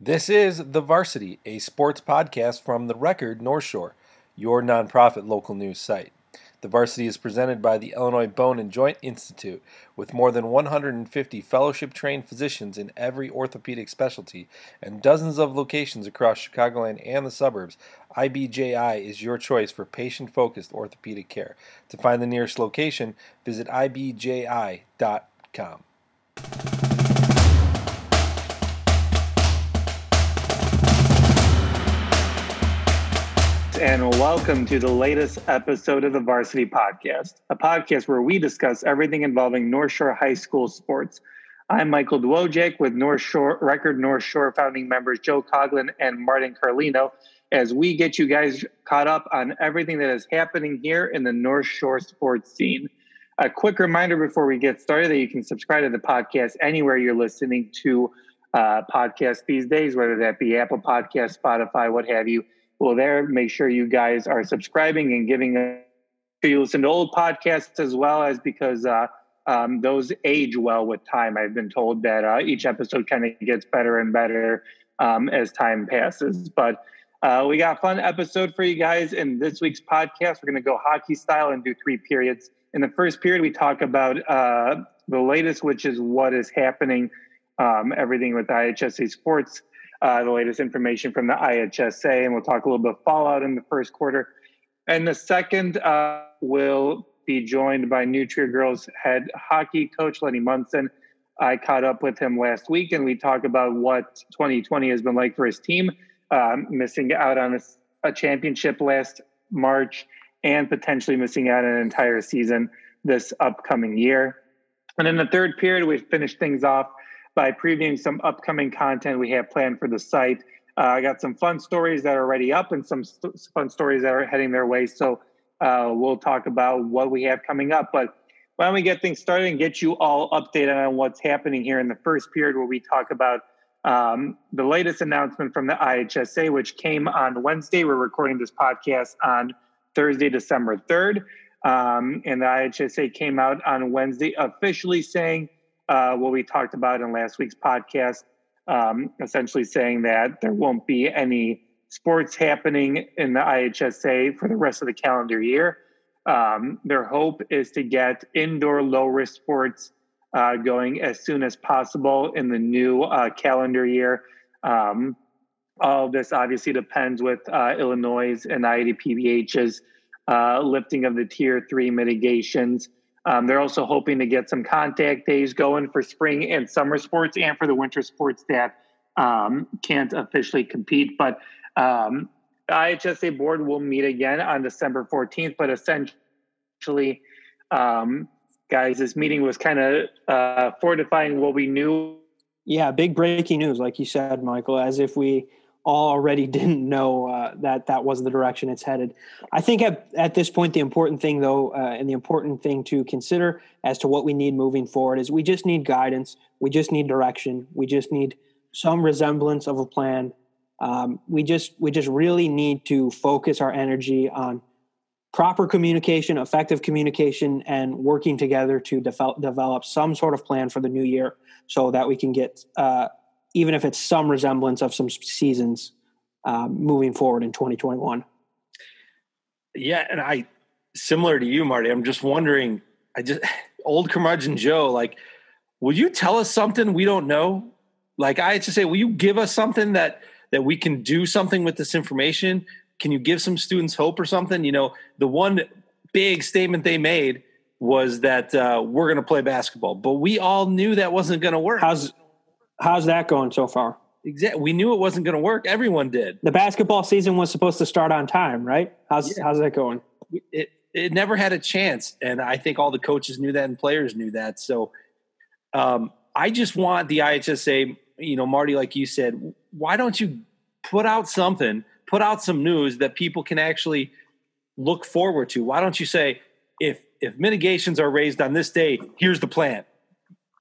This is The Varsity, a sports podcast from The Record North Shore, your nonprofit local news site. The Varsity is presented by the Illinois Bone and Joint Institute, with more than 150 fellowship trained physicians in every orthopedic specialty and dozens of locations across Chicagoland and the suburbs. IBJI is your choice for patient focused orthopedic care. To find the nearest location, visit IBJI.com. and welcome to the latest episode of the Varsity Podcast, a podcast where we discuss everything involving North Shore High School sports. I'm Michael Dwojak with North Shore Record North Shore founding members Joe Coughlin and Martin Carlino as we get you guys caught up on everything that is happening here in the North Shore sports scene. A quick reminder before we get started that you can subscribe to the podcast anywhere you're listening to uh, podcasts these days, whether that be Apple Podcast, Spotify, what have you well there make sure you guys are subscribing and giving a you listen to old podcasts as well as because uh, um, those age well with time. I've been told that uh, each episode kind of gets better and better um, as time passes. But uh, we got a fun episode for you guys in this week's podcast. We're going to go hockey style and do three periods. In the first period we talk about uh, the latest which is what is happening um, everything with ihsa sports uh, the latest information from the IHSA, and we'll talk a little bit of fallout in the first quarter. And the second uh, will be joined by New Trier Girls head hockey coach Lenny Munson. I caught up with him last week, and we talked about what 2020 has been like for his team, um, missing out on a, a championship last March, and potentially missing out an entire season this upcoming year. And in the third period, we finished things off by previewing some upcoming content we have planned for the site. Uh, I got some fun stories that are already up and some st- fun stories that are heading their way. So uh, we'll talk about what we have coming up. But why don't we get things started and get you all updated on what's happening here in the first period where we talk about um, the latest announcement from the IHSA, which came on Wednesday. We're recording this podcast on Thursday, December 3rd. Um, and the IHSA came out on Wednesday officially saying uh, what we talked about in last week's podcast, um, essentially saying that there won't be any sports happening in the IHSA for the rest of the calendar year. Um, their hope is to get indoor low risk sports uh, going as soon as possible in the new uh, calendar year. Um, all of this obviously depends with uh, Illinois and IADPBH's uh, lifting of the tier three mitigations. Um, they're also hoping to get some contact days going for spring and summer sports and for the winter sports that um, can't officially compete. But um, IHSA board will meet again on December 14th. But essentially, um, guys, this meeting was kind of uh, fortifying what we knew. Yeah, big breaking news, like you said, Michael, as if we already didn't know uh, that that was the direction it's headed. I think at, at this point, the important thing, though, uh, and the important thing to consider as to what we need moving forward is we just need guidance. We just need direction. We just need some resemblance of a plan. Um, we just we just really need to focus our energy on proper communication, effective communication, and working together to develop, develop some sort of plan for the new year so that we can get uh, even if it's some resemblance of some seasons um, moving forward in 2021. Yeah, and I similar to you, Marty. I'm just wondering. I just old curmudgeon Joe, like, will you tell us something we don't know? Like I had to say, will you give us something that that we can do something with this information? Can you give some students hope or something? You know, the one big statement they made was that uh, we're going to play basketball, but we all knew that wasn't going to work. How's How's that going so far? Exactly. We knew it wasn't going to work. Everyone did. The basketball season was supposed to start on time, right? How's yeah. how's that going? It it never had a chance, and I think all the coaches knew that and players knew that. So, um, I just want the IHSA, you know, Marty, like you said, why don't you put out something, put out some news that people can actually look forward to? Why don't you say if if mitigations are raised on this day, here's the plan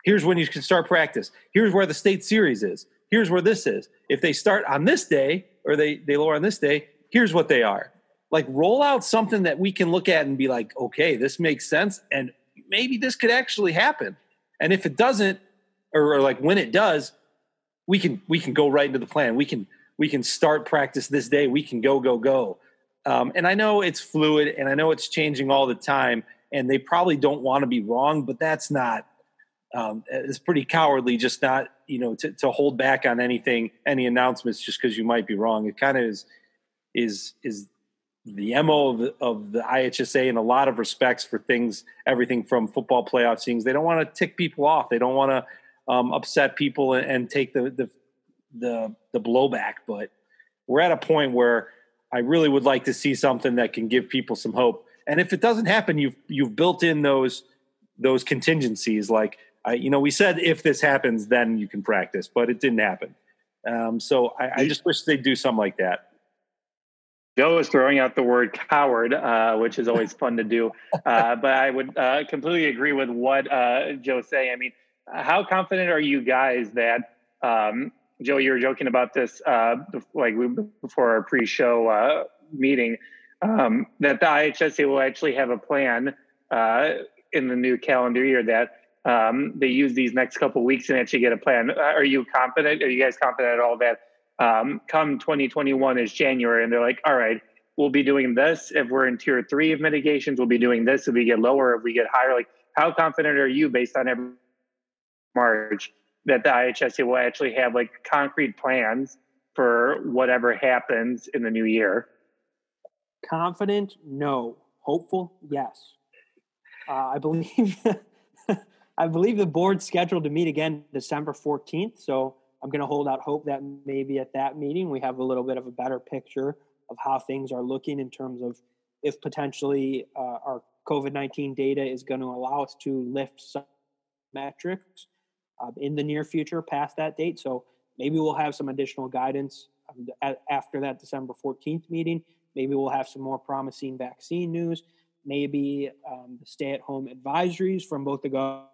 here's when you can start practice. Here's where the state series is. Here's where this is. If they start on this day or they, they lower on this day, here's what they are. Like roll out something that we can look at and be like, okay, this makes sense. And maybe this could actually happen. And if it doesn't, or, or like when it does, we can we can go right into the plan. We can we can start practice this day. We can go go go. Um, and I know it's fluid, and I know it's changing all the time. And they probably don't want to be wrong, but that's not. Um, it's pretty cowardly just not you know to, to hold back on anything, any announcements, just because you might be wrong. It kind of is is is the mo of the, of the IHSA in a lot of respects for things, everything from football playoff scenes. They don't want to tick people off. They don't want to um, upset people and, and take the, the the the blowback. But we're at a point where I really would like to see something that can give people some hope. And if it doesn't happen, you've you've built in those those contingencies. Like I, you know, we said if this happens, then you can practice, but it didn't happen. Um, so I, I just wish they'd do something like that. Joe is throwing out the word coward, uh, which is always fun to do. Uh, but I would uh, completely agree with what uh, Joe's saying. I mean, how confident are you guys that um, Joe? You were joking about this uh, like before our pre-show uh, meeting um, that the IHSA will actually have a plan in the new calendar year that um, they use these next couple weeks and actually get a plan. Are you confident? Are you guys confident at all that? um, come 2021 is January, and they're like, all right, we'll be doing this. If we're in tier three of mitigations, we'll be doing this. If we get lower, if we get higher, like how confident are you based on every March that the IHSA will actually have like concrete plans for whatever happens in the new year? Confident, no. Hopeful, yes. Uh, I believe I believe the board's scheduled to meet again December 14th. So I'm going to hold out hope that maybe at that meeting we have a little bit of a better picture of how things are looking in terms of if potentially uh, our COVID 19 data is going to allow us to lift some metrics uh, in the near future past that date. So maybe we'll have some additional guidance um, after that December 14th meeting. Maybe we'll have some more promising vaccine news. Maybe um, the stay at home advisories from both the government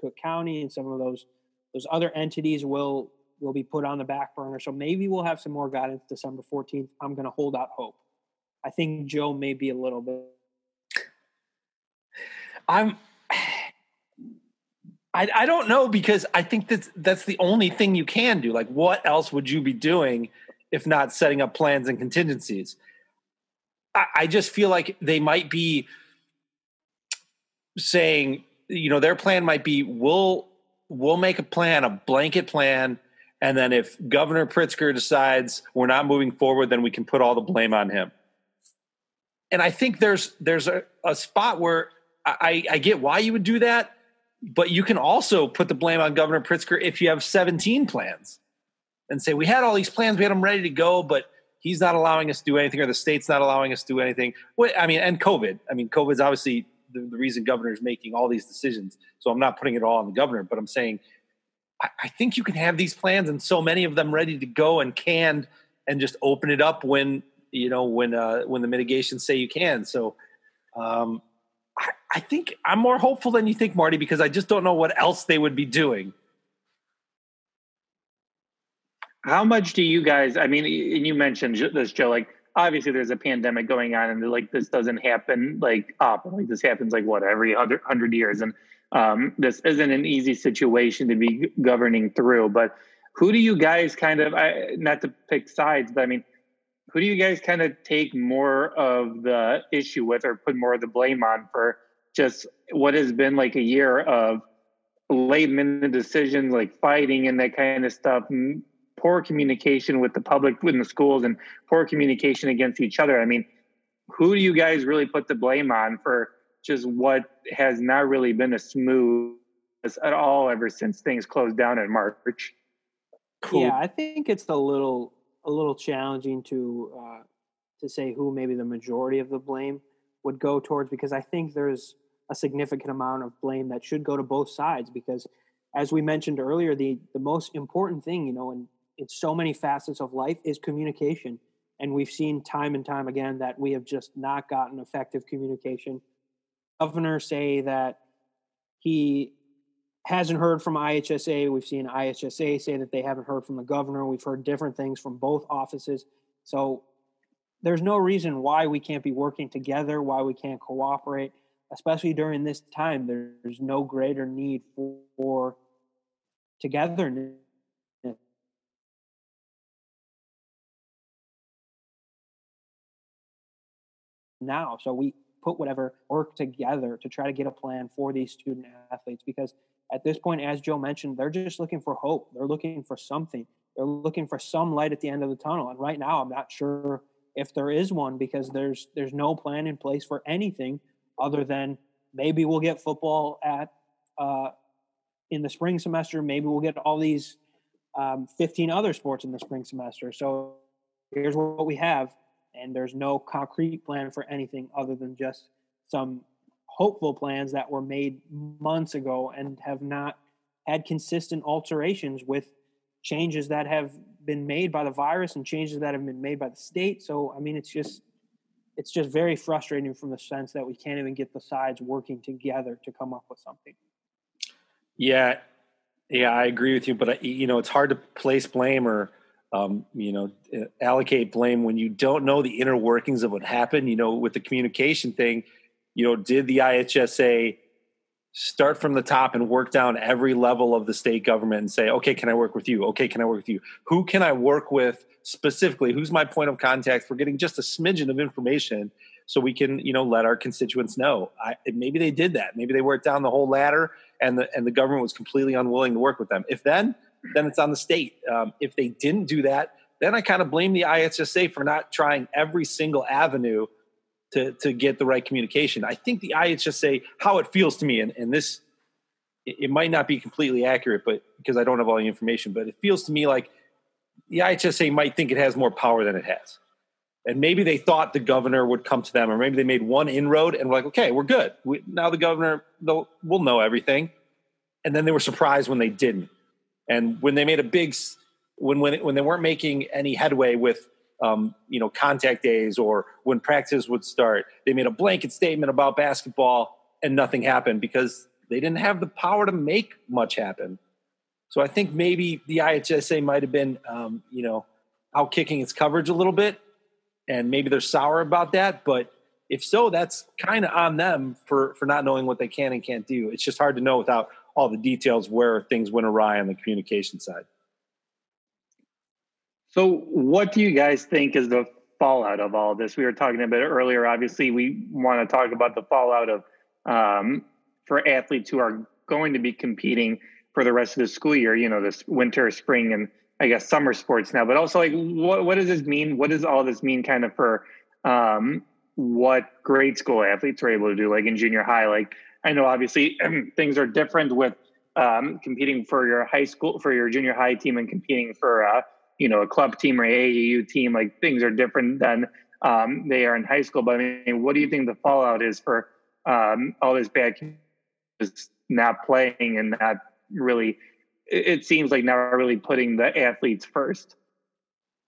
Cook County and some of those those other entities will will be put on the back burner. So maybe we'll have some more guidance December 14th. I'm going to hold out hope. I think Joe may be a little bit. I'm. I, I don't know because I think that's that's the only thing you can do. Like, what else would you be doing if not setting up plans and contingencies? I, I just feel like they might be saying, you know, their plan might be, we'll we'll make a plan, a blanket plan, and then if Governor Pritzker decides we're not moving forward, then we can put all the blame on him. And I think there's there's a, a spot where I, I get why you would do that, but you can also put the blame on Governor Pritzker if you have 17 plans and say we had all these plans, we had them ready to go, but he's not allowing us to do anything, or the state's not allowing us to do anything. What I mean, and COVID. I mean, COVID's obviously the, the reason governor is making all these decisions. So I'm not putting it all on the governor, but I'm saying I, I think you can have these plans and so many of them ready to go and canned and just open it up when you know when uh, when the mitigations say you can. So um, I, I think I'm more hopeful than you think, Marty, because I just don't know what else they would be doing. How much do you guys? I mean, and you mentioned this, Joe. Like, obviously there's a pandemic going on and like this doesn't happen like up like this happens like what every hundred years. And um, this isn't an easy situation to be governing through. But who do you guys kind of I, not to pick sides but i mean who do you guys kind of take more of the issue with or put more of the blame on for just what has been like a year of late minute decisions like fighting and that kind of stuff poor communication with the public, within the schools, and poor communication against each other. I mean, who do you guys really put the blame on for just what has not really been a smooth at all ever since things closed down in March? Cool. Yeah, I think it's a little a little challenging to uh, to say who maybe the majority of the blame would go towards because I think there's a significant amount of blame that should go to both sides because as we mentioned earlier the the most important thing you know in in so many facets of life is communication. And we've seen time and time again that we have just not gotten effective communication. Governor say that he hasn't heard from IHSA. We've seen IHSA say that they haven't heard from the governor. We've heard different things from both offices. So there's no reason why we can't be working together, why we can't cooperate, especially during this time. There's no greater need for, for togetherness now. So we put whatever work together to try to get a plan for these student athletes because at this point, as Joe mentioned, they're just looking for hope. They're looking for something. They're looking for some light at the end of the tunnel. And right now, I'm not sure if there is one because there's there's no plan in place for anything other than maybe we'll get football at uh, in the spring semester. Maybe we'll get all these um, 15 other sports in the spring semester. So here's what we have, and there's no concrete plan for anything other than just some hopeful plans that were made months ago and have not had consistent alterations with changes that have been made by the virus and changes that have been made by the state. So I mean, it's just it's just very frustrating from the sense that we can't even get the sides working together to come up with something. Yeah, yeah, I agree with you, but you know, it's hard to place blame or um, you know allocate blame when you don't know the inner workings of what happened. You know, with the communication thing, you know, did the IHSA start from the top and work down every level of the state government and say, okay, can I work with you? Okay, can I work with you? Who can I work with specifically? Who's my point of contact for getting just a smidgen of information so we can, you know, let our constituents know? I, maybe they did that. Maybe they worked down the whole ladder and the and the government was completely unwilling to work with them. If then, then it's on the state. Um, if they didn't do that, then I kind of blame the IHSA for not trying every single avenue to to get the right communication. I think the IHSA, how it feels to me, and, and this it, it might not be completely accurate, but because I don't have all the information, but it feels to me like the IHSA might think it has more power than it has. And maybe they thought the governor would come to them, or maybe they made one inroad and were like, okay, we're good. We, now the governor will know everything. And then they were surprised when they didn't. And when they made a big, when, when, when they weren't making any headway with um, you know, contact days or when practice would start. They made a blanket statement about basketball and nothing happened because they didn't have the power to make much happen. So I think maybe the IHSA might have been, um, you know, out kicking its coverage a little bit, and maybe they're sour about that. But if so, that's kind of on them for for not knowing what they can and can't do. It's just hard to know without all the details where things went awry on the communication side. So, what do you guys think is the fallout of all of this? We were talking a bit earlier. Obviously, we want to talk about the fallout of um, for athletes who are going to be competing for the rest of the school year. You know, this winter, spring, and I guess summer sports now. But also, like, what what does this mean? What does all this mean, kind of for um, what grade school athletes are able to do, like in junior high? Like, I know obviously things are different with um, competing for your high school for your junior high team and competing for uh, you know a club team or AAU team, like things are different than um, they are in high school. But I mean, what do you think the fallout is for um, all this bad just not playing and not really? It seems like not really putting the athletes first.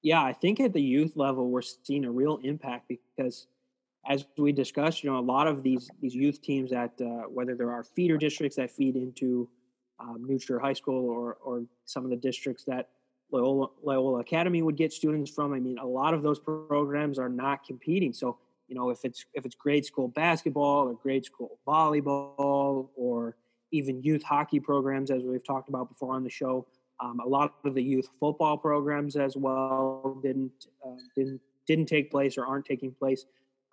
Yeah, I think at the youth level we're seeing a real impact because, as we discussed, you know, a lot of these these youth teams that uh, whether there are feeder districts that feed into um, New Trier High School or or some of the districts that Loyola, Loyola Academy would get students from. I mean, a lot of those programs are not competing. So, you know, if it's if it's grade school basketball or grade school volleyball or even youth hockey programs, as we've talked about before on the show, um, a lot of the youth football programs as well didn't uh, didn't didn't take place or aren't taking place.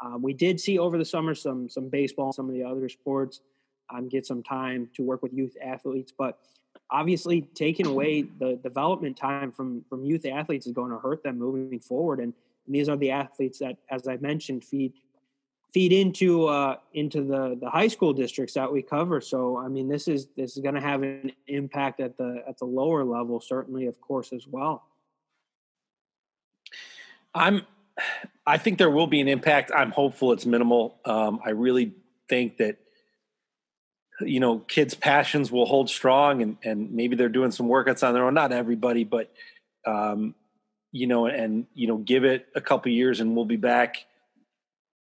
Um, we did see over the summer some some baseball, some of the other sports um, get some time to work with youth athletes, but obviously taking away the development time from from youth athletes is going to hurt them moving forward and, and these are the athletes that as i mentioned feed feed into uh, into the the high school districts that we cover. So i mean this is this is going to have an impact at the at the lower level certainly of course as well. I'm i think there will be an impact. I'm hopeful it's minimal. Um, i really think that you know kids passions will hold strong and and maybe they're doing some workouts on their own. Not everybody but um you know and you know give it a couple years and we'll be back.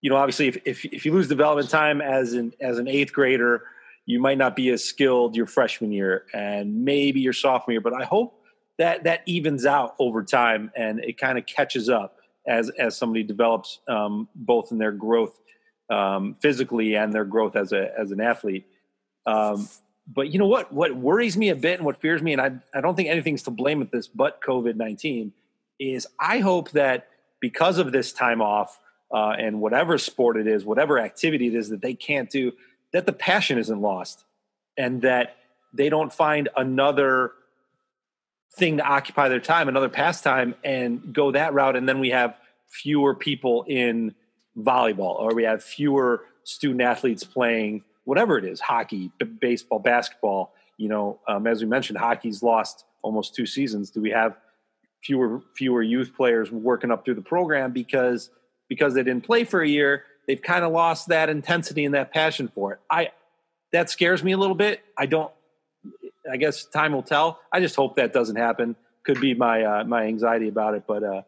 You know obviously if, if if you lose development time as an as an eighth grader you might not be as skilled your freshman year and maybe your sophomore year but i hope that that evens out over time and it kind of catches up as as somebody develops um, both in their growth um, physically and their growth as a as an athlete um, but you know what? What worries me a bit and what fears me, and I, I don't think anything's to blame with this but COVID 19, is I hope that because of this time off, uh, and whatever sport it is, whatever activity it is that they can't do, that the passion isn't lost and that they don't find another thing to occupy their time, another pastime, and go that route. And then we have fewer people in volleyball, or we have fewer student athletes playing whatever it is hockey, b- baseball, basketball. You know, um, as we mentioned, hockey's lost almost two seasons. Do we have fewer fewer youth players working up through the program because because they didn't play for a year? They've kind of lost that intensity and that passion for it. I that scares me a little bit. I don't. I guess time will tell. I just hope that doesn't happen. Could be my uh, my anxiety about it, but uh,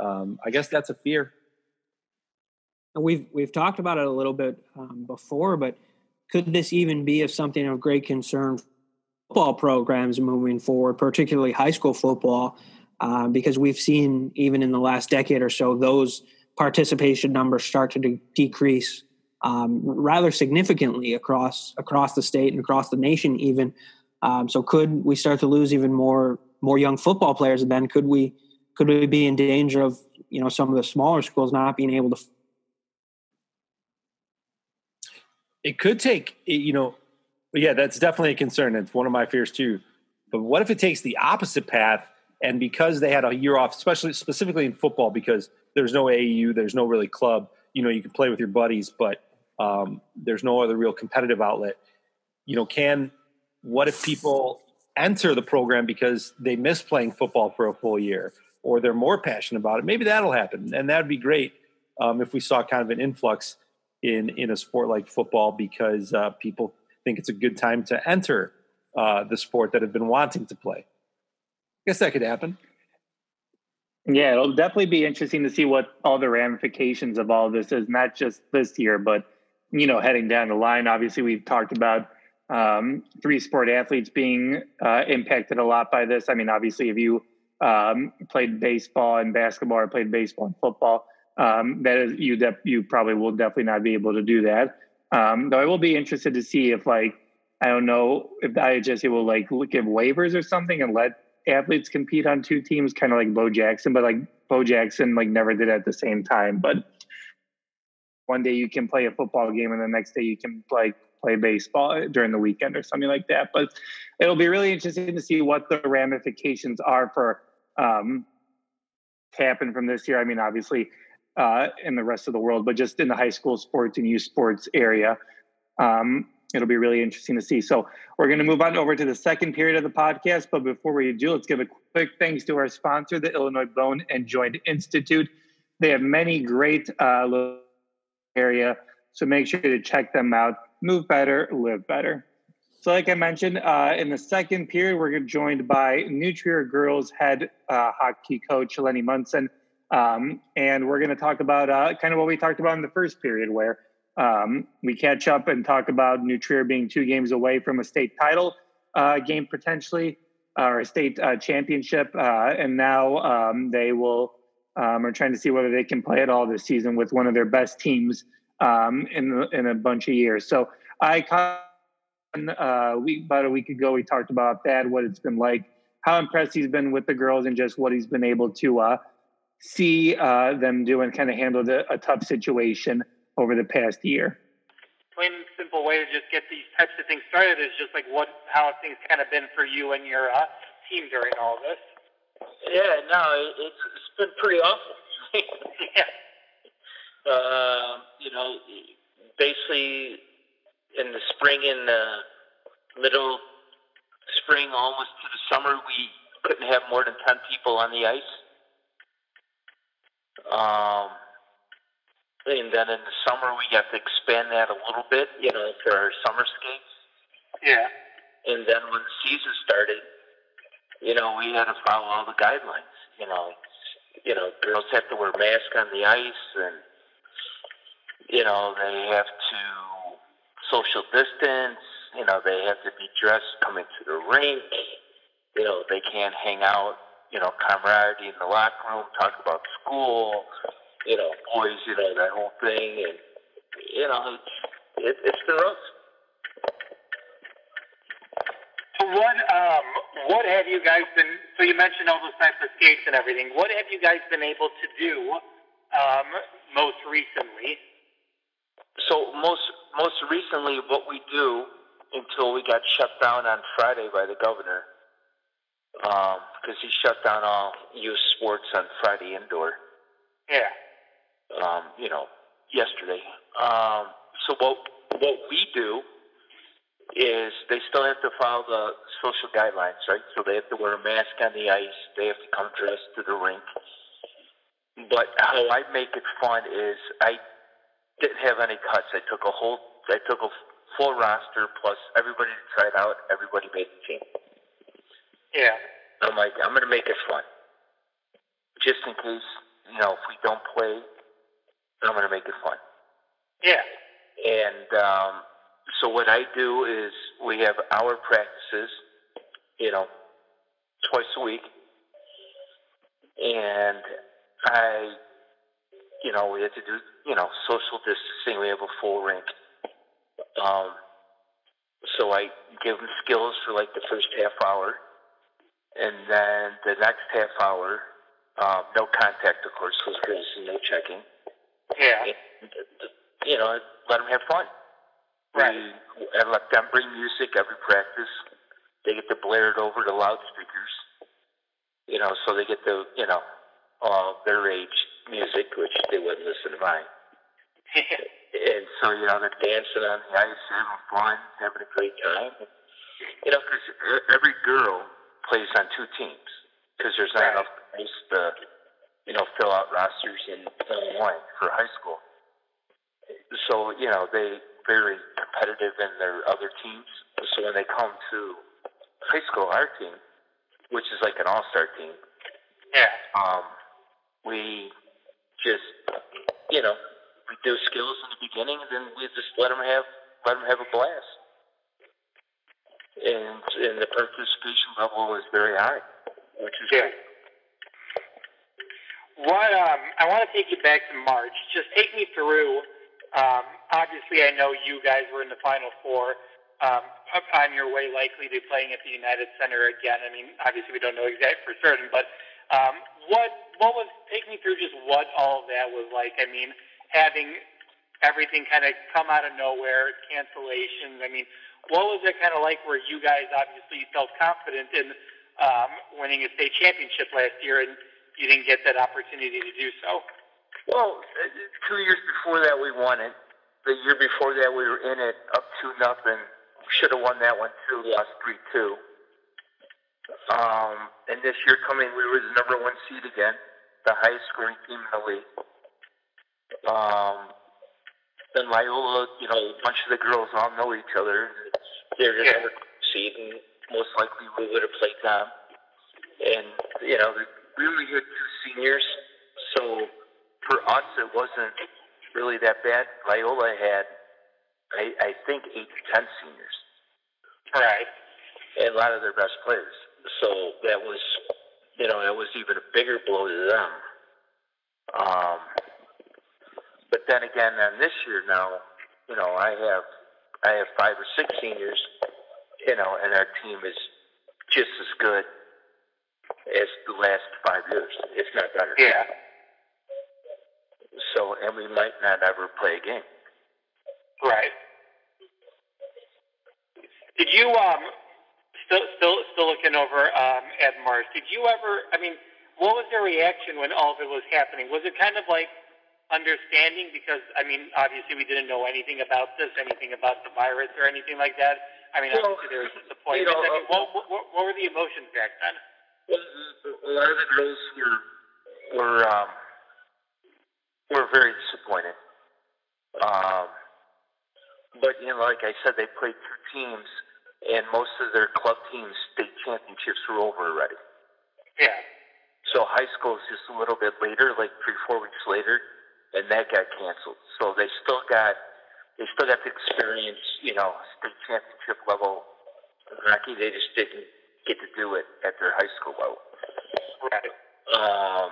um, I guess that's a fear. We've we've talked about it a little bit um, before, but could this even be of something of great concern football programs moving forward, particularly high school football? Uh, because we've seen even in the last decade or so those participation numbers start to de- decrease um, rather significantly across across the state and across the nation even. Um, so could we start to lose even more more young football players? And then could we could we be in danger of you know some of the smaller schools not being able to? It could take you know, yeah, that's definitely a concern. It's one of my fears too. But what if it takes the opposite path? And because they had a year off, especially specifically in football, because there's no AAU, there's no really club. You know, you can play with your buddies, but um, there's no other real competitive outlet. You know, can what if people enter the program because they miss playing football for a full year or they're more passionate about it? Maybe that'll happen, and that'd be great um, if we saw kind of an influx in in a sport like football because uh, people think it's a good time to enter uh, the sport that have been wanting to play. I guess that could happen. Yeah, it'll definitely be interesting to see what all the ramifications of all this is, not just this year, but you know, heading down the line. Obviously, we've talked about um, three sport athletes being uh, impacted a lot by this. I mean, obviously, if you um, played baseball and basketball or played baseball and football, um, that is you de- you probably will definitely not be able to do that. Um, though I will be interested to see if like I don't know if the IHSA will like give waivers or something and let athletes compete on two teams, kind of like Bo Jackson, but like Bo Jackson like never did at the same time. But one day you can play a football game and the next day you can like play baseball during the weekend or something like that. But it'll be really interesting to see what the ramifications are for um, happen from this year. I mean, obviously uh, in the rest of the world, but just in the high school sports and youth sports area. Um, it'll be really interesting to see. So we're going to move on over to the second period of the podcast. But before we do, let's give a quick thanks to our sponsor, the Illinois Bone and Joint Institute. They have many great uh, area. So make sure to check them out. Move better, live better. So, like I mentioned, uh, in the second period, we're joined by New Trier Girls head uh, hockey coach Lenny Munson. Um, and we're going to talk about uh, kind of what we talked about in the first period, where um, we catch up and talk about New Trier being two games away from a state title uh, game potentially, or a state uh, championship. Uh, and now um, they will um, are trying to see whether they can play at all this season with one of their best teams um, in in a bunch of years. So I uh, we about a week ago we talked about that, what it's been like, how impressed he's been with the girls, and just what he's been able to uh, see uh, them do and kind of handle the, a tough situation over the past year. Plain simple way to just get these types of things started is just like what how things kind of been for you and your uh, team during all this. Yeah, no, it's, it's been pretty awful. yeah. Uh, you know, basically in the spring, in the middle spring, almost to the summer, we couldn't have more than 10 people on the ice. Um, and then in the summer, we got to expand that a little bit, you know, for our summer skates. Yeah. And then when the season started, you know, we had to follow all the guidelines. You know, you know, girls have to wear masks on the ice, and you know, they have to social distance. You know, they have to be dressed coming to the rink. You know, they can't hang out. You know, camaraderie in the locker room, talk about school. You know, boys. You know, that whole thing, and you know, it's it, it's been rough. What um what have you guys been? So you mentioned all those types of skates and everything. What have you guys been able to do um, most recently? So most most recently, what we do until we got shut down on Friday by the governor, because he shut down all youth sports on Friday indoor. Yeah. Um, you know, yesterday. Um, so what what we do is they still have to follow the social guidelines, right? So they have to wear a mask on the ice. They have to come dressed to the rink. But how I make it fun is I didn't have any cuts. I took a whole, I took a full roster plus everybody tried out. Everybody made the team. Yeah. I'm like, I'm gonna make it fun, just in case you know if we don't play, I'm gonna make it fun. Yeah. And um, so what I do is we have our practices, you know, twice a week, and I, you know, we had to do, you know, social distancing. We have a full rink. Um, so I give them skills for like the first half hour, and then the next half hour, um, no contact, of course, because there's no checking. Yeah. And, you know, let them have fun. Right. We, and let them bring music every practice. They get to blare it over the loudspeakers. You know, so they get to, you know, uh, their age music, which they wouldn't listen to mine. and so, you know, they're dancing on the ice, having fun, having a great time. You know, because every girl plays on two teams because there's not Right. enough guys to, you know, fill out rosters in Illinois for high school. So, you know, they very competitive in their other teams. So when they come to high school, our team, which is like an all-star team, yeah. um, we just, you know, do skills in the beginning, then we just let them have let them have a blast. And and the participation level is very high, which is Yeah. great. What um, I want to take you back to March. Just take me through. Um, obviously, I know you guys were in the Final Four. Um, on your way, likely to playing at the United Center again. I mean, obviously, we don't know exact for certain, but um, what what was take me through just what all of that was like. I mean, having everything kind of come out of nowhere, cancellations. I mean, what was it kind of like where you guys obviously felt confident in um, winning a state championship last year and you didn't get that opportunity to do so? Well, two years before that, we won it. The year before that, we were in it up two nothing. Should have won that one too. Lost three two. Um, and this year coming, we were the number one seed again, the highest scoring team in the league. Um, then Loyola, you know, a bunch of the girls all know each other. They're the Yeah. seed, and most likely we would have played them. And you know, we only had two seniors, so for us, it wasn't really that bad. Loyola had, I, I think, eight to ten seniors, Right. and a lot of their best players. So that was, you know, that was even a bigger blow to them. Um, but then again, on this year now, you know, I have, I have five or six seniors, you know, and our team is just as good as the last five years, if not better. Yeah. So, and we might not ever play a game. Right. Did you um still still still looking over um at Mars? Did you ever? I mean, what was their reaction when all of it was happening? Was it kind of like understanding? Because I mean, obviously we didn't know anything about this, anything about the virus or anything like that. I mean, Well, obviously there was disappointment. you know, I mean, uh, what, what what were the emotions back then? Well, a lot of the girls were were um, were very disappointed. Um, but you know, like I said, they played two teams, and most of their club teams' state championships were over already. Yeah. So high school is just a little bit later, like three, four weeks later, and that got canceled. So they still got they still got the experience, you know, state championship level hockey. They just didn't get to do it at their high school level. Right. Um,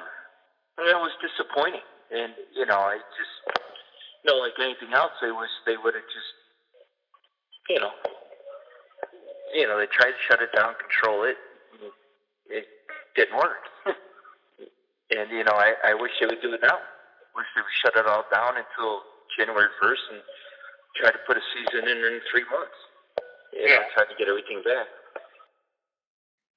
and it was disappointing, and you know, I just, you know, like anything else, they was they would have just, you know, you know, they tried to shut it down, control it. It didn't work, and you know, I, I wish they would do it now. we should shut it all down until January 1st and try to put a season in in three months. You know, try to get everything back.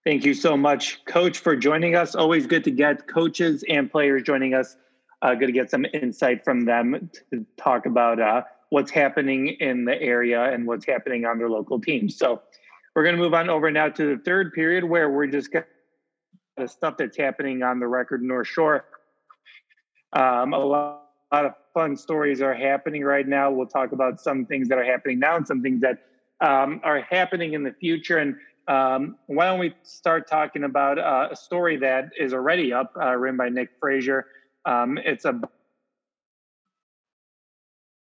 Thank you so much, Coach, for joining us. Always good to get coaches and players joining us. Uh, good to get some insight from them to talk about uh, what's happening in the area and what's happening on their local teams. So we're going to move on over now to the third period where we're just going the stuff that's happening on the record North Shore. Um, a lot, a lot, of fun stories are happening right now. We'll talk about some things that are happening now and some things that um, are happening in the future. And um, why don't we start talking about uh, a story that is already up, uh, written by Nick Frazier. Um, it's a,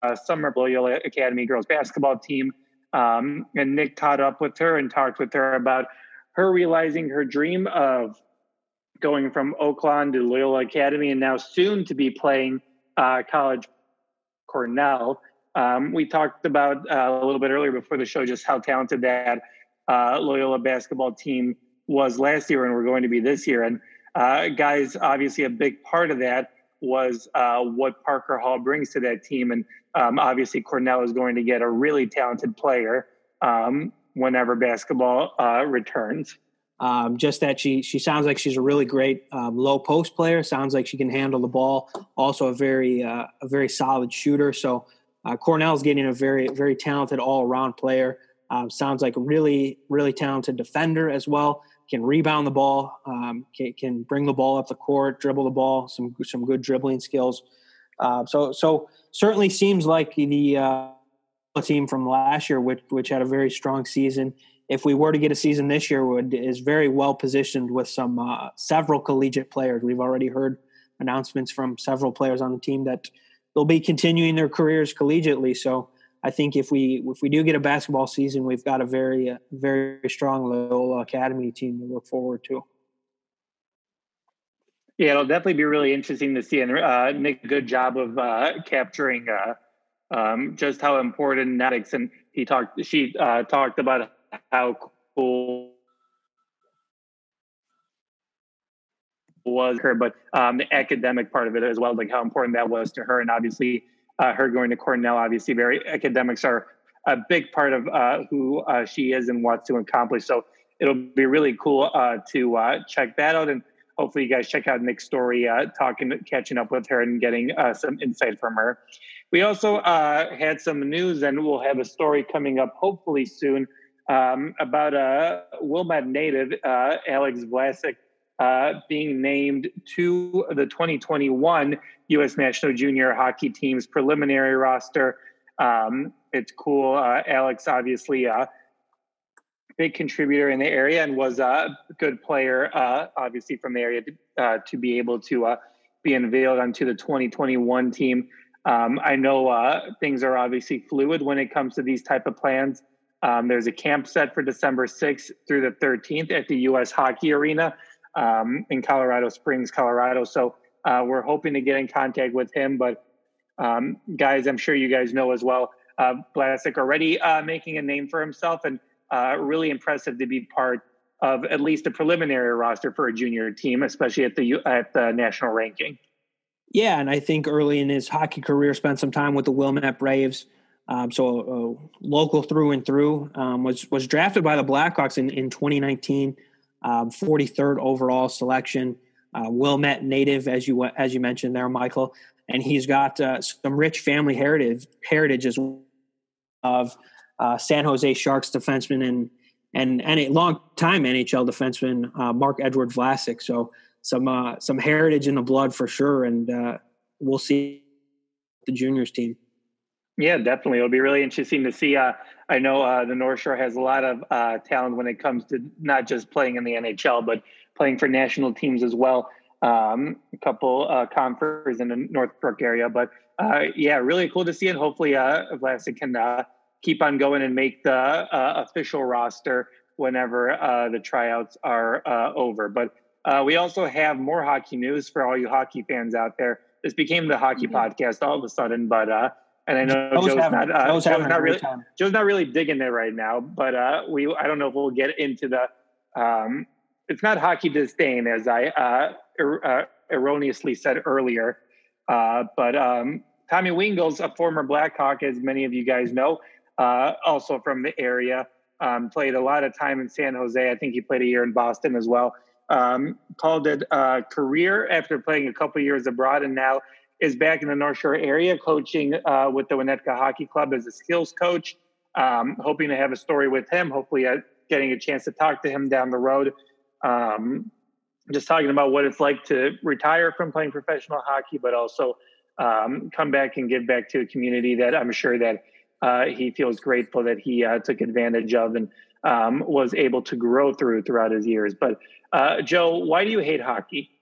a summer Loyola Academy girls basketball team. Um, and Nick caught up with her and talked with her about her realizing her dream of going from Oakland to Loyola Academy and now soon to be playing uh, college Cornell. Um, we talked about uh, a little bit earlier before the show just how talented that uh, Loyola basketball team was last year and we're going to be this year. And uh, guys, obviously, a big part of that was uh, what Parker Hall brings to that team. And um, obviously, Cornell is going to get a really talented player um, whenever basketball uh, returns. Um, just that she she sounds like she's a really great um, low post player. Sounds like she can handle the ball. Also a very uh, a very solid shooter. So uh, Cornell's getting a very very talented all around player. Um, sounds like a really really talented defender as well. Can rebound the ball. Um, can, can, bring the ball up the court, dribble the ball. Some some good dribbling skills. Uh, so so certainly seems like the uh, team from last year, which which had a very strong season if we were to get a season this year, would is very well positioned with some uh, several collegiate players. We've already heard announcements from several players on the team that they'll be continuing their careers collegiately. So I think if we if we do get a basketball season, we've got a very uh, very strong Loyola Academy team to look forward to. Yeah, it'll definitely be really interesting to see. And uh, Nick, good job of uh, capturing uh, um, just how important Natics and he talked. She uh, talked about how cool was her, but um, the academic part of it as well, like how important that was to her. And obviously, uh, her going to Cornell, obviously, very academics are a big part of uh, who uh, she is and wants to accomplish. So it'll be really cool uh, to uh, check that out. And hopefully, you guys check out Nick's story, uh, talking, catching up with her, and getting some insight from her. We also had some news, and we'll have a story coming up hopefully soon um, about a Wilmette native, Alex Vlasic, uh, being named to the 2021 U.S. National Junior Hockey Team's preliminary roster. Um, it's cool. Uh, Alex, obviously, a big contributor in the area and was a good player, uh, obviously, from the area to, uh, to be able to uh, be unveiled onto the 2021 team. Um, I know things are obviously fluid when it comes to these type of plans. Um, there's a camp set for December 6th through the 13th at the U.S. Hockey Arena um, in Colorado Springs, Colorado. So uh, we're hoping to get in contact with him. But um, guys, I'm sure you guys know as well, uh, Vlasic already uh, making a name for himself and uh, really impressive to be part of at least a preliminary roster for a junior team, especially at the at the national ranking. Yeah, and I think early in his hockey career, spent some time with the Wilmette Braves. Um, so uh, local through and through. Um, was was drafted by the Blackhawks in, in 2019, um, 43rd overall selection. Uh, Wilmette native, as you as you mentioned there, Michael, and he's got uh, some rich family heritage heritage as well of uh, San Jose Sharks defenseman and and and a long time NHL defenseman uh, Marc-Edouard Vlasic. So some uh, some heritage in the blood for sure, and we'll see the juniors team. Yeah, definitely. It'll be really interesting to see. Uh, I know uh, the North Shore has a lot of uh, talent when it comes to not just playing in the NHL, but playing for national teams as well. Um, a couple uh, conferences in the Northbrook area, but uh, yeah, really cool to see it. Hopefully, uh, Vlasic can uh, keep on going and make the uh, official roster whenever uh, the tryouts are uh, over. But uh, we also have more hockey news for all you hockey fans out there. This became the hockey mm-hmm. podcast all of a sudden, but uh, and I know Joe's, Joe's not uh, Joe's, Joe's not really time. Joe's not really digging it right now, but uh, we I don't know if we'll get into the um, it's not hockey disdain as I uh, er, uh, erroneously said earlier. Uh, but um, Tommy Wingels, a former Blackhawk, as many of you guys know, uh, also from the area, um, played a lot of time in San Jose. I think he played a year in Boston as well. Um, called it a career after playing a couple years abroad, and now is back in the North Shore area coaching uh, with the Winnetka Hockey Club as a skills coach. Um, hoping to have a story with him. Hopefully, uh, getting a chance to talk to him down the road. Um, just talking about what it's like to retire from playing professional hockey, but also um, come back and give back to a community that I'm sure that uh, he feels grateful that he uh, took advantage of and um, was able to grow through throughout his years. But uh, Joe, why do you hate hockey?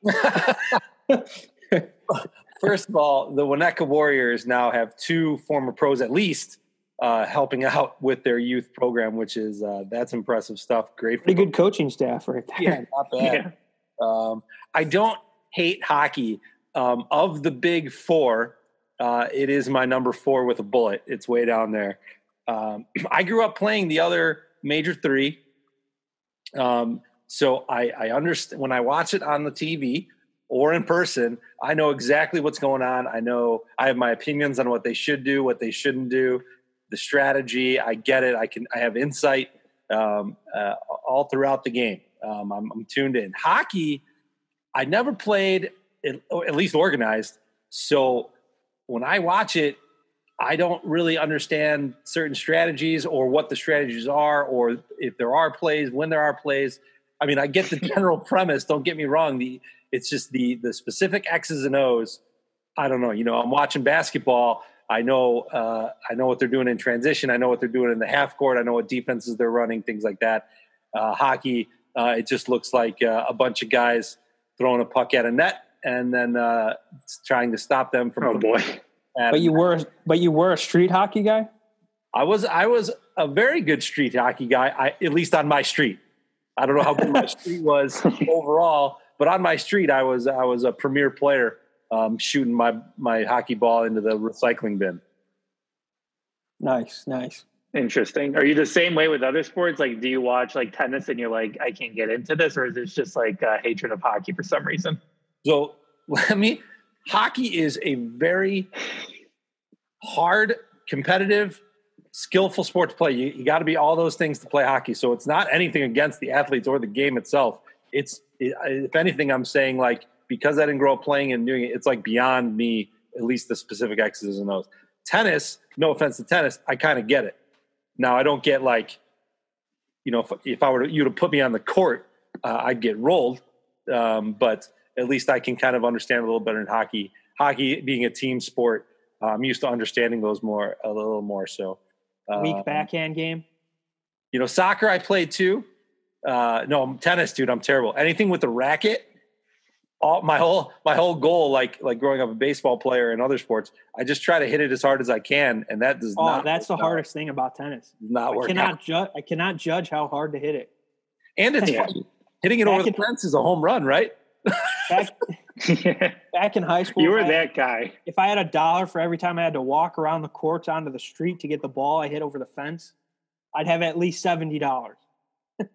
First of all, the Winnetka Warriors now have two former pros at least uh, helping out with their youth program, which is uh, that's impressive stuff. Great, pretty good coaching staff right there. Yeah, not bad. Yeah. Um, I don't hate hockey. Um, of the big four, uh, it is my number four with a bullet. It's way down there. Um, I grew up playing the other major three, um, so I, I understand when I watch it on the TV or in person. I know exactly what's going on. I know I have my opinions on what they should do, what they shouldn't do the strategy. I get it. I can. I have insight um, uh, all throughout the game. Um, I'm, I'm, tuned in. Hockey, I never played at, at least organized. So when I watch it, I don't really understand certain strategies or what the strategies are, or if there are plays, when there are plays. I mean, I get the general premise. Don't get me wrong. The it's just the the specific X's and O's. I don't know. You know, I'm watching basketball. I know uh, I know what they're doing in transition. I know what they're doing in the half court. I know what defenses they're running, things like that. Uh, hockey, uh, it just looks like uh, a bunch of guys throwing a puck at a net and then uh, trying to stop them from. Oh boy! But you were but you were a street hockey guy. I was I was a very good street hockey guy. I, at least on my street. I don't know how good my street was overall, but on my street, I was I was a premier player um, shooting my my hockey ball into the recycling bin. Nice, nice. Interesting. Are you the same way with other sports? Like, do you watch like tennis and you're like, I can't get into this, or is it just like a hatred of hockey for some reason? So let me. Hockey is a very hard, competitive, skillful sport to play. You, you got to be all those things to play hockey. So it's not anything against the athletes or the game itself. It's, if anything, I'm saying like because I didn't grow up playing and doing it, it's like beyond me, at least the specific X's and O's. Tennis, no offense to tennis, I kind of get it. Now, I don't get like, you know, if, if I were to, you to put me on the court, uh, I'd get rolled. Um, but at least I can kind of understand a little better in hockey. Hockey being a team sport, uh, I'm used to understanding those more, a little more. So, um, weak backhand game. You know, soccer I played too. Uh, no, I'm tennis, dude, I'm terrible. Anything with the racket, all my whole my whole goal, like like growing up a baseball player and other sports, I just try to hit it as hard as I can, and that does oh, not. that's the hardest thing about tennis. Not I cannot judge. I cannot judge how hard to hit it. And it's yeah. hitting it back over the fence is a home run, right? Back, back in high school, you were that guy. If I had a dollar for every time I had to walk around the courts onto the street to get the ball I hit over the fence, I'd have at least seventy dollars.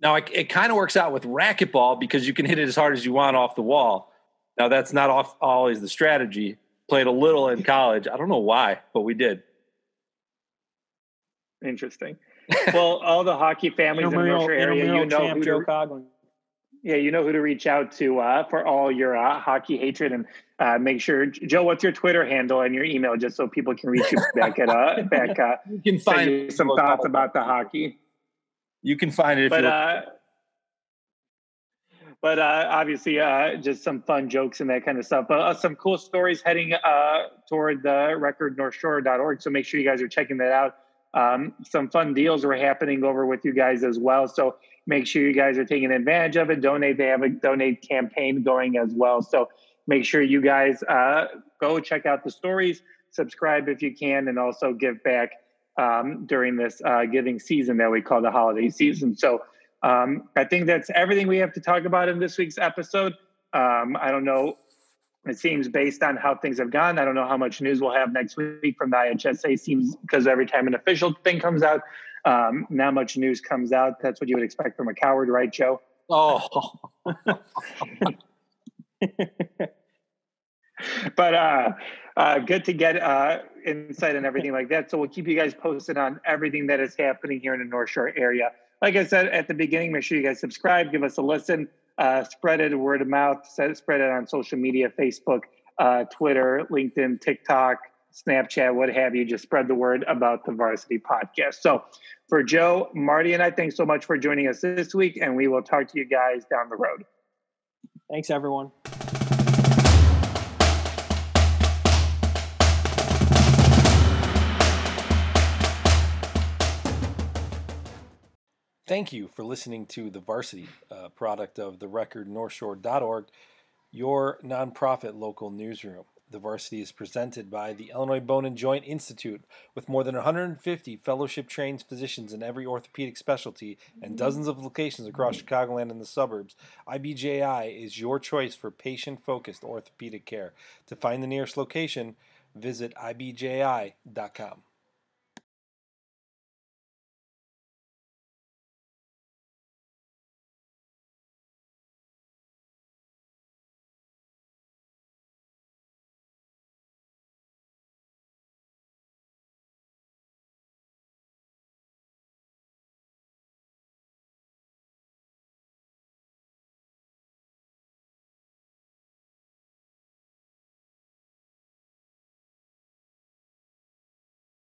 Now it, it kind of works out with racquetball because you can hit it as hard as you want off the wall. Now that's not off, always the strategy. Played a little in college. I don't know why, but we did. Interesting. Well, all the hockey families in the North area, you know who Joe to, Coughlin. Yeah, you know who to reach out to uh, for all your uh, hockey hatred, and uh, make sure Joe, what's your Twitter handle and your email, just so people can reach you back at uh, back. Uh, you can find some thoughts about the hockey. You can find it. but uh, but uh, obviously, uh, just some fun jokes and that kind of stuff. But uh, some cool stories heading uh, toward the recordnorthshore.org. So make sure you guys are checking that out. Um, some fun deals were happening over with you guys as well. So make sure you guys are taking advantage of it. Donate. They have a donate campaign going as well. So make sure you guys uh, go check out the stories, subscribe if you can, and also give back um, during this uh, giving season that we call the holiday season. So um, I think that's everything we have to talk about in this week's episode. Um, I don't know. It seems based on how things have gone. I don't know how much news we'll have next week from the IHSA. Seems because every time an official thing comes out, um, not much news comes out. That's what you would expect from a coward, right, Joe? Oh. but uh, uh, good to get uh, insight and everything like that. So we'll keep you guys posted on everything that is happening here in the North Shore area. Like I said at the beginning, make sure you guys subscribe, give us a listen, uh, spread it word of mouth, spread it on social media, Facebook, uh, Twitter, LinkedIn, TikTok, Snapchat, what have you. Just spread the word about the Varsity Podcast. So for Joe, Marty, and I, thanks so much for joining us this week, and we will talk to you guys down the road. Thanks, everyone. Thank you for listening to The Varsity, uh, product of the record northshore.org, your nonprofit local newsroom. The Varsity is presented by the Illinois Bone and Joint Institute with more than 150 fellowship trained physicians in every orthopedic specialty and mm-hmm. dozens of locations across Chicagoland and the suburbs. IBJI is your choice for patient focused orthopedic care. To find the nearest location, visit ibji.com.